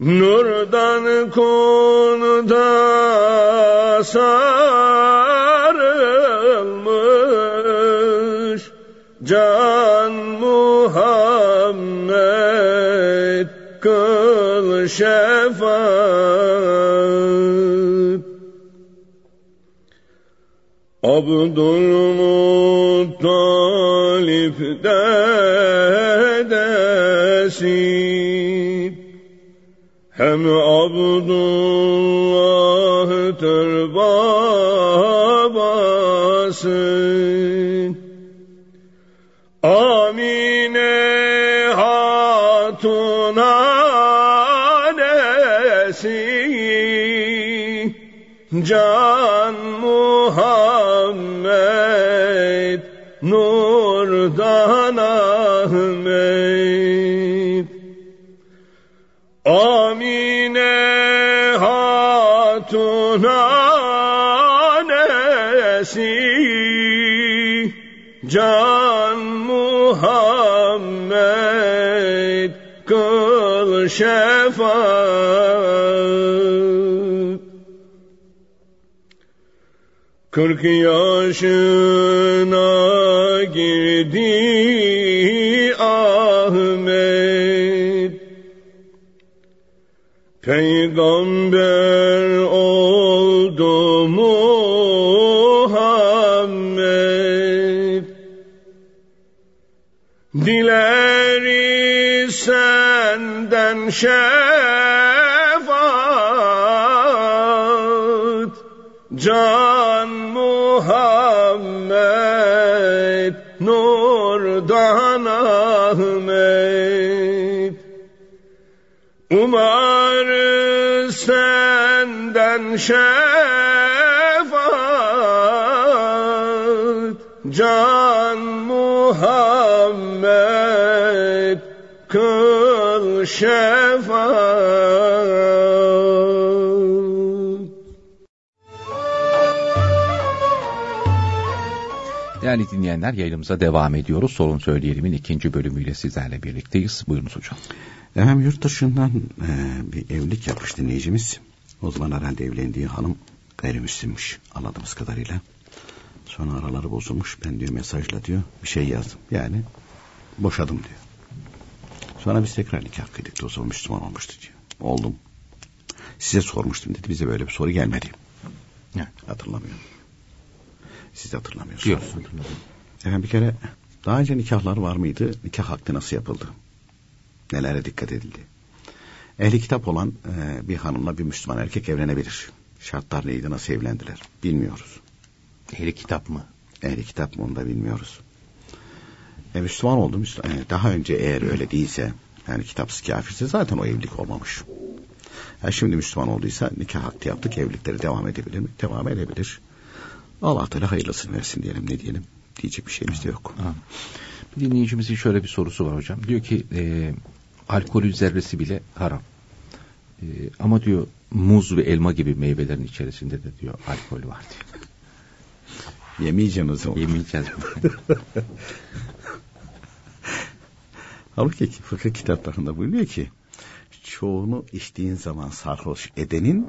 Nurdan konuda kıl şefaat. Abdülmuttalip dedesi hem Abdullah'tır babası annesi Can Muhammed Nurdan şefaat. Kırk yaşına girdi Ahmet. Peygamber şefaat Can Muhammed Nurdan Ahmet. Umar senden şefaat Can Muhammed kıl şefaat Değerli dinleyenler yayınımıza devam ediyoruz. Sorun Söyleyelim'in ikinci bölümüyle sizlerle birlikteyiz. Buyurunuz hocam. Efendim yurt dışından e, bir evlilik yapmış dinleyicimiz. O zaman herhalde evlendiği hanım gayrimüslimmiş anladığımız kadarıyla. Sonra araları bozulmuş. Ben diyor mesajla diyor bir şey yazdım. Yani boşadım diyor. Sonra biz tekrar nikah kıydık. O zaman Müslüman olmuştu diyor. Oldum. Size sormuştum dedi. Bize böyle bir soru gelmedi. Evet. Hatırlamıyorum. Siz de hatırlamıyorsunuz. Yok. hatırladım. Efendim bir kere daha önce nikahlar var mıydı? Nikah hakkı nasıl yapıldı? Nelere dikkat edildi? Ehli kitap olan e, bir hanımla bir Müslüman erkek evlenebilir. Şartlar neydi? Nasıl evlendiler? Bilmiyoruz. Ehli kitap mı? Ehli kitap mı onu da bilmiyoruz. E, Müslüman oldu. Müslüman, e, daha önce eğer öyle değilse yani kitapsız kafirse zaten o evlilik olmamış. Yani şimdi Müslüman olduysa nikah hakkı yaptık evlilikleri devam edebilir mi? Devam edebilir. Allah Teala hayırlısını versin diyelim ne diyelim. Diyecek bir şeyimiz de yok. Ha. Bir dinleyicimizin şöyle bir sorusu var hocam. Diyor ki e, alkolün zerresi bile haram. E, ama diyor muz ve elma gibi meyvelerin içerisinde de diyor alkol var diyor. Yemeyeceğim o zaman. Yemeyeceğiz. Halbuki fıkıh kitaplarında buyuruyor ki çoğunu içtiğin zaman sarhoş edenin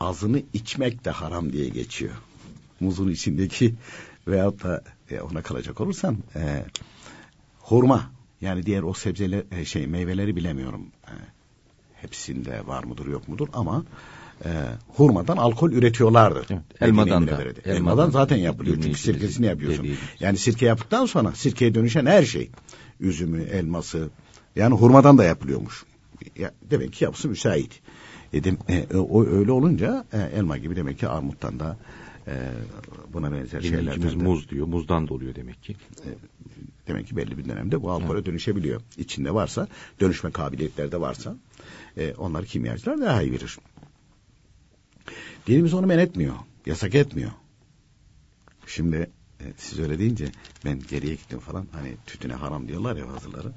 azını içmek de haram diye geçiyor. Muzun içindeki veyahut da e, ona kalacak olursan e, hurma yani diğer o sebzeler e, şey meyveleri bilemiyorum. E, hepsinde var mıdır yok mudur ama e, hurmadan alkol üretiyorlardı. Evet, elmadan da. Elmadan Elmadan da. zaten yapılıyor çünkü sirkesini yapıyorsun. Yani sirke yaptıktan sonra sirkeye dönüşen her şey üzümü, elması yani hurmadan da yapılıyormuş. Ya, demek ki yapısı müsait. E, dem- e, o öyle olunca e, elma gibi demek ki armuttan da e, buna benzer de muz diyor. Muzdan da oluyor demek ki. demek ki belli bir dönemde bu alkole dönüşebiliyor. İçinde varsa, dönüşme kabiliyetleri de varsa e, onlar kimyacılar daha iyi bilir. Dinimiz onu men etmiyor, yasak etmiyor. Şimdi e, siz öyle deyince ben geriye gittim falan hani tütüne haram diyorlar ya bazıları.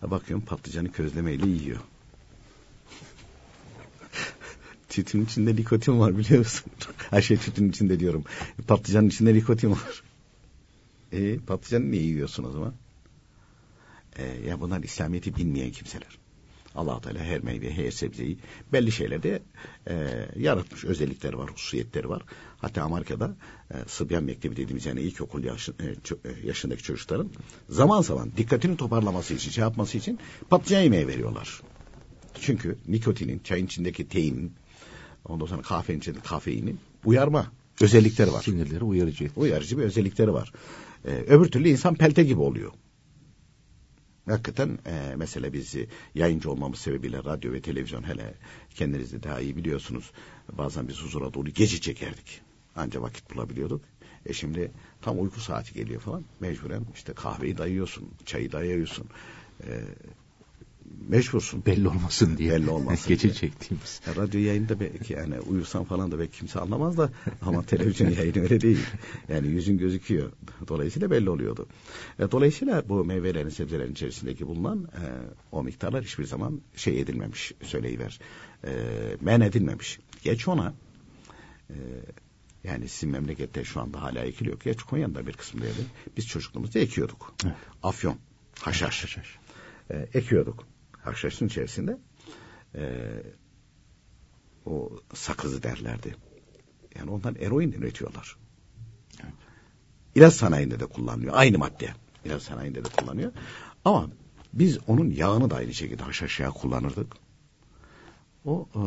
Ha, bakıyorum patlıcanı közlemeyle yiyor. tütün içinde nikotin var biliyor musun? Her şey tütün içinde diyorum. Patlıcanın içinde nikotin var. E, patlıcanı niye yiyorsun o zaman? E, ya bunlar İslamiyet'i bilmeyen kimseler. Allah Teala her meyve, her sebzeyi belli şeylerde e, yaratmış. Özellikleri var, hususiyetleri var. Hatta Amerika'da e, Sıbyan Mektebi dediğimiz yani ilkokul yaşı, e, e, yaşındaki çocukların zaman zaman dikkatini toparlaması için, şey yapması için patlıcan yemeği veriyorlar. Çünkü nikotinin, çayın içindeki teinin, ondan sonra kahvenin içindeki kafeinin uyarma özellikleri var Sinirleri uyarıcı. uyarıcı bir özellikleri var. Ee, öbür türlü insan pelte gibi oluyor. Hakikaten e, mesela biz e, yayıncı olmamız sebebiyle radyo ve televizyon hele kendiniz de daha iyi biliyorsunuz. Bazen biz huzura doğru gece çekerdik. Anca vakit bulabiliyorduk. E şimdi tam uyku saati geliyor falan. Mecburen işte kahveyi dayıyorsun, çayı dayıyorsun. E, mecbursun. Belli olmasın diye. Belli olmasın Gece diye. çektiğimiz. Ya radyo yayında belki yani uyursan falan da belki kimse anlamaz da ama televizyon yayını öyle değil. Yani yüzün gözüküyor. Dolayısıyla belli oluyordu. E, dolayısıyla bu meyvelerin, sebzelerin içerisindeki bulunan e, o miktarlar hiçbir zaman şey edilmemiş, söyleyiver. E, men edilmemiş. Geç ona e, yani sizin memlekette şu anda hala ekiliyor. Geç Konya'nın da bir kısmında yani. Biz çocukluğumuzda ekiyorduk. Evet. Afyon, haşhaş. E, ekiyorduk. Haşhaşın içerisinde e, o sakızı derlerdi. Yani ondan eroin üretiyorlar. Evet. İlaç sanayinde de kullanılıyor. Aynı madde. İlaç sanayinde de kullanıyor. Ama biz onun yağını da aynı şekilde haşhaş yağı kullanırdık. O e,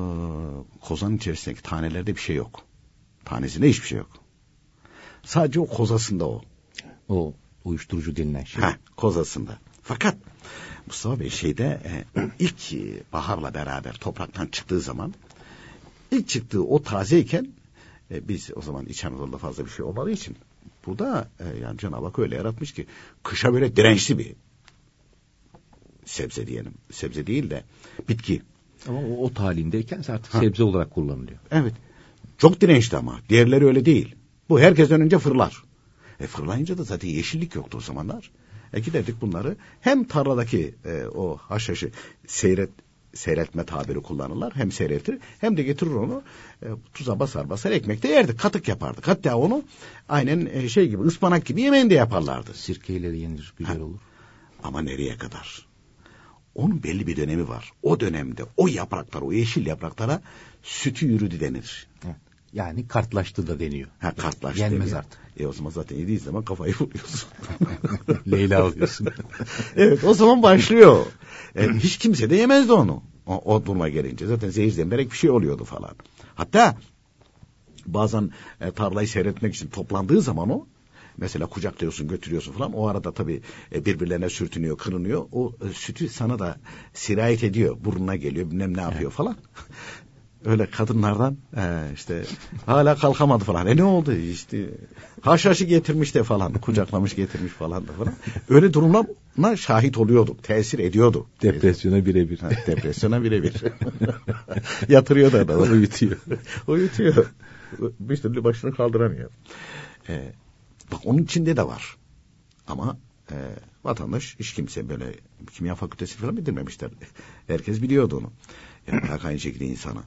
kozanın içerisindeki tanelerde bir şey yok. Tanesinde hiçbir şey yok. Sadece o kozasında o. O uyuşturucu denilen şey. Ha, kozasında. Fakat Mustafa Bey şeyde e, ilk e, baharla beraber topraktan çıktığı zaman ilk çıktığı o tazeyken e, biz o zaman İç Anadolu'da fazla bir şey olmadığı için bu da e, yani Cenab-ı Hak öyle yaratmış ki kışa böyle dirençli bir sebze diyelim. Sebze değil de bitki. Ama o ot halindeyken artık sebze olarak kullanılıyor. Evet. Çok dirençli ama. Diğerleri öyle değil. Bu herkesten önce fırlar. E fırlayınca da zaten yeşillik yoktu o zamanlar. E giderdik bunları hem tarladaki e, o haşhaşı seyret seyretme tabiri kullanırlar. Hem seyretir hem de getirir onu e, tuza basar basar ekmekte yerdik. Katık yapardık. Hatta onu aynen e, şey gibi ıspanak gibi yemeğini de yaparlardı. Sirkeyle yenir güzel Ha. olur. Ama nereye kadar? Onun belli bir dönemi var. O dönemde o yapraklara, o yeşil yapraklara sütü yürüdü denir. Yani kartlaştı da deniyor. Ha kartlaştı. Yenmez deniyor. artık. E o zaman zaten yediği zaman kafayı vuruyorsun. Leyla alıyorsun. evet o zaman başlıyor. E, hiç kimse de yemezdi onu. O, o duruma gelince zaten zehir zemberek bir şey oluyordu falan. Hatta bazen e, tarlayı seyretmek için toplandığı zaman o mesela kucaklıyorsun götürüyorsun falan o arada tabii e, birbirlerine sürtünüyor kırınıyor o e, sütü sana da sirayet ediyor burnuna geliyor bilmem ne yapıyor falan öyle kadınlardan e, işte hala kalkamadı falan e ne oldu işte haşhaşı getirmiş de falan kucaklamış getirmiş falan da falan öyle durumlarına şahit oluyorduk tesir ediyordu Depresyona birebir. Depresyona birebir. Yatırıyor da adamı. Uyutuyor. Uyutuyor. Bir türlü başını kaldıramıyor. Ee, bak onun içinde de var. Ama e, vatandaş hiç kimse böyle kimya fakültesi falan bildirmemişler. Herkes biliyordu onu. Yani Hakan aynı şekilde insana.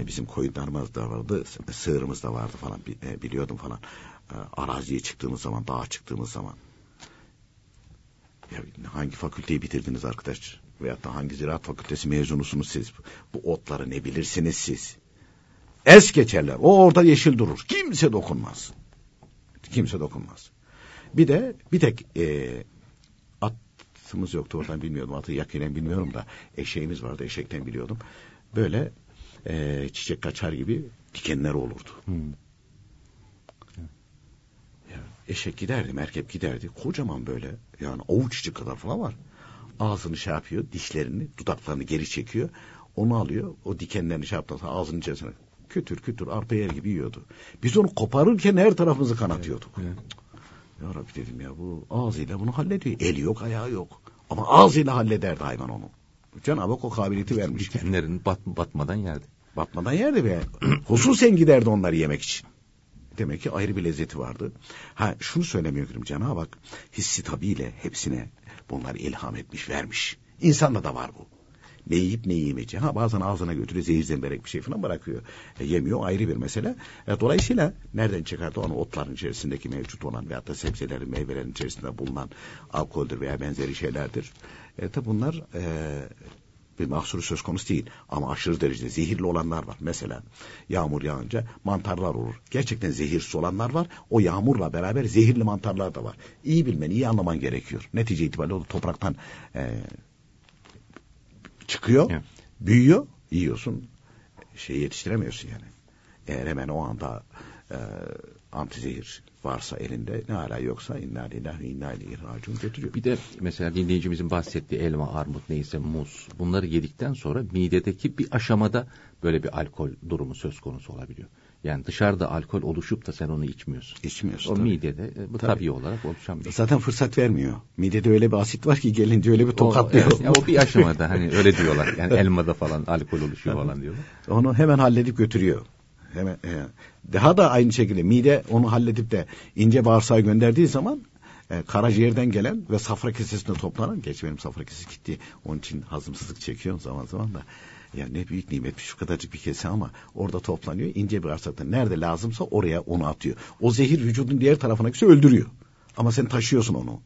E, bizim koyunlarımız da vardı, sığırımız da vardı falan e, biliyordum falan. E, araziye çıktığımız zaman, dağa çıktığımız zaman. Ya hangi fakülteyi bitirdiniz arkadaş? Veyahut da hangi ziraat fakültesi mezunusunuz siz? Bu otları ne bilirsiniz siz? Es geçerler. O orada yeşil durur. Kimse dokunmaz. Kimse dokunmaz. Bir de bir tek e, atımız yoktu oradan bilmiyordum. Atı yakinen bilmiyorum da eşeğimiz vardı. Eşekten biliyordum. Böyle e, çiçek kaçar gibi dikenler olurdu. Ya, eşek giderdi, merkep giderdi. Kocaman böyle yani avuç içi kadar falan var. Ağzını şey yapıyor, dişlerini, dudaklarını geri çekiyor. Onu alıyor, o dikenlerini şey sonra ağzının içerisine kütür kütür arpa yer gibi yiyordu. Biz onu koparırken her tarafımızı kanatıyorduk. Ya Rabbi dedim ya bu ağzıyla bunu hallediyor. Eli yok, ayağı yok. Ama ağzıyla hallederdi hayvan onu. Cenab-ı Hak o kabiliyeti vermiş. Dikenlerin bat, batmadan yerdi. Batmadan yerdi be. Hususen giderdi onları yemek için. Demek ki ayrı bir lezzeti vardı. Ha şunu söylemiyorum Cenab-ı Hak hissi tabiyle hepsine bunları ilham etmiş, vermiş. İnsanda da var bu. Ne yiyip ne yiyemeyeceği. Ha bazen ağzına götürüyor zehir zemberek bir şey falan bırakıyor. E, yemiyor ayrı bir mesele. E, dolayısıyla nereden çıkardı onu otların içerisindeki mevcut olan veyahut da sebzelerin meyvelerin içerisinde bulunan alkoldür veya benzeri şeylerdir. E, tabi bunlar e, bir mahsuru söz konusu değil. Ama aşırı derecede zehirli olanlar var. Mesela yağmur yağınca mantarlar olur. Gerçekten zehirsiz olanlar var. O yağmurla beraber zehirli mantarlar da var. İyi bilmen, iyi anlaman gerekiyor. Netice itibariyle o topraktan e, çıkıyor, Evet. büyüyor, yiyorsun. Şey yetiştiremiyorsun yani. Eğer hemen o anda e, antizehir varsa elinde ne hala yoksa inna lillahi inna ileyhi raciun götürüyor. Bir de mesela dinleyicimizin bahsettiği elma, armut neyse muz bunları yedikten sonra midedeki bir aşamada böyle bir alkol durumu söz konusu olabiliyor. Yani dışarıda alkol oluşup da sen onu içmiyorsun. İçmiyorsun. O tabii. midede e, bu Tabii. tabii olarak oluşan bir şey. Zaten fırsat vermiyor. Midede öyle bir asit var ki gelince öyle bir tokatlıyor. O, evet, ya o bir aşamada hani öyle diyorlar. Yani elmada falan alkol oluşuyor falan diyorlar. Onu hemen halledip götürüyor. E, daha da aynı şekilde mide onu halledip de ince bağırsağa gönderdiği zaman e, karaciğerden gelen ve safra kesesinde toplanan geç benim safra kesesi gitti. Onun için hazımsızlık çekiyorum zaman zaman da. Ya ne büyük nimet şu kadarcık bir kese ama orada toplanıyor. ince bağırsakta nerede lazımsa oraya onu atıyor. O zehir vücudun diğer tarafına gitse öldürüyor. Ama sen taşıyorsun onu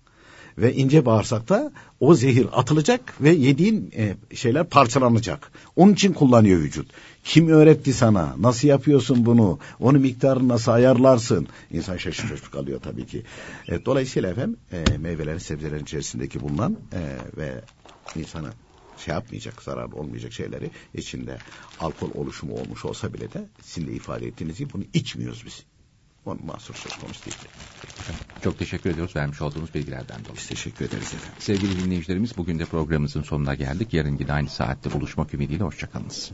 ve ince bağırsakta o zehir atılacak ve yediğin e, şeyler parçalanacak. Onun için kullanıyor vücut. Kim öğretti sana? Nasıl yapıyorsun bunu? Onu miktarını nasıl ayarlarsın? İnsan şaşırıyor kalıyor tabii ki. E, dolayısıyla efendim e, meyvelerin, sebzelerin içerisindeki bulunan e, ve insana şey yapmayacak, zarar olmayacak şeyleri içinde alkol oluşumu olmuş olsa bile de sizin de ifade ettiğiniz gibi bunu içmiyoruz biz. Onun mahsur söz konusu değil. Çok teşekkür ediyoruz vermiş olduğunuz bilgilerden dolayı. Biz teşekkür ederiz efendim. Sevgili dinleyicilerimiz bugün de programımızın sonuna geldik. Yarın yine aynı saatte buluşmak ümidiyle hoşçakalınız.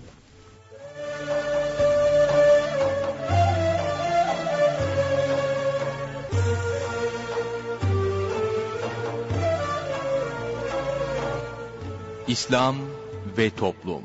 İslam ve Toplum